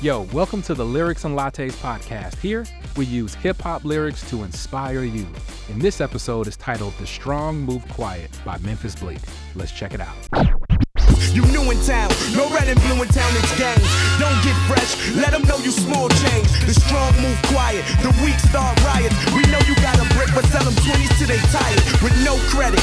Yo, welcome to the Lyrics and Lattes podcast. Here, we use hip hop lyrics to inspire you. And this episode is titled The Strong Move Quiet by Memphis Bleek. Let's check it out. You new in town, no red and blue in town, it's gang. Don't get fresh, let them know you small change. The strong move quiet, the weak start riots. We know you got a brick, but sell them 20s till they tired with no credit.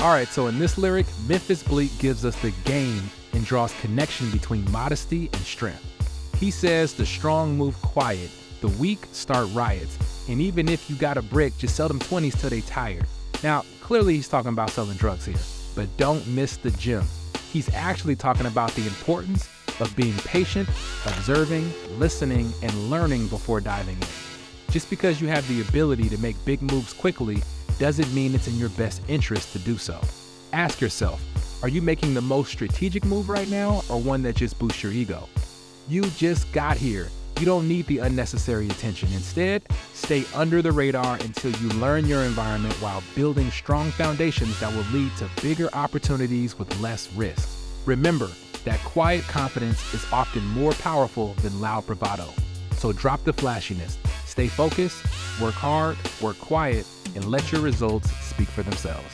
All right, so in this lyric, Memphis Bleek gives us the game and draws connection between modesty and strength. He says the strong move quiet, the weak start riots, and even if you got a brick, just sell them 20s till they tired. Now, clearly he's talking about selling drugs here, but don't miss the gem. He's actually talking about the importance of being patient, observing, listening, and learning before diving in. Just because you have the ability to make big moves quickly doesn't mean it's in your best interest to do so. Ask yourself, are you making the most strategic move right now or one that just boosts your ego? You just got here. You don't need the unnecessary attention. Instead, stay under the radar until you learn your environment while building strong foundations that will lead to bigger opportunities with less risk. Remember that quiet confidence is often more powerful than loud bravado. So drop the flashiness, stay focused, work hard, work quiet, and let your results speak for themselves.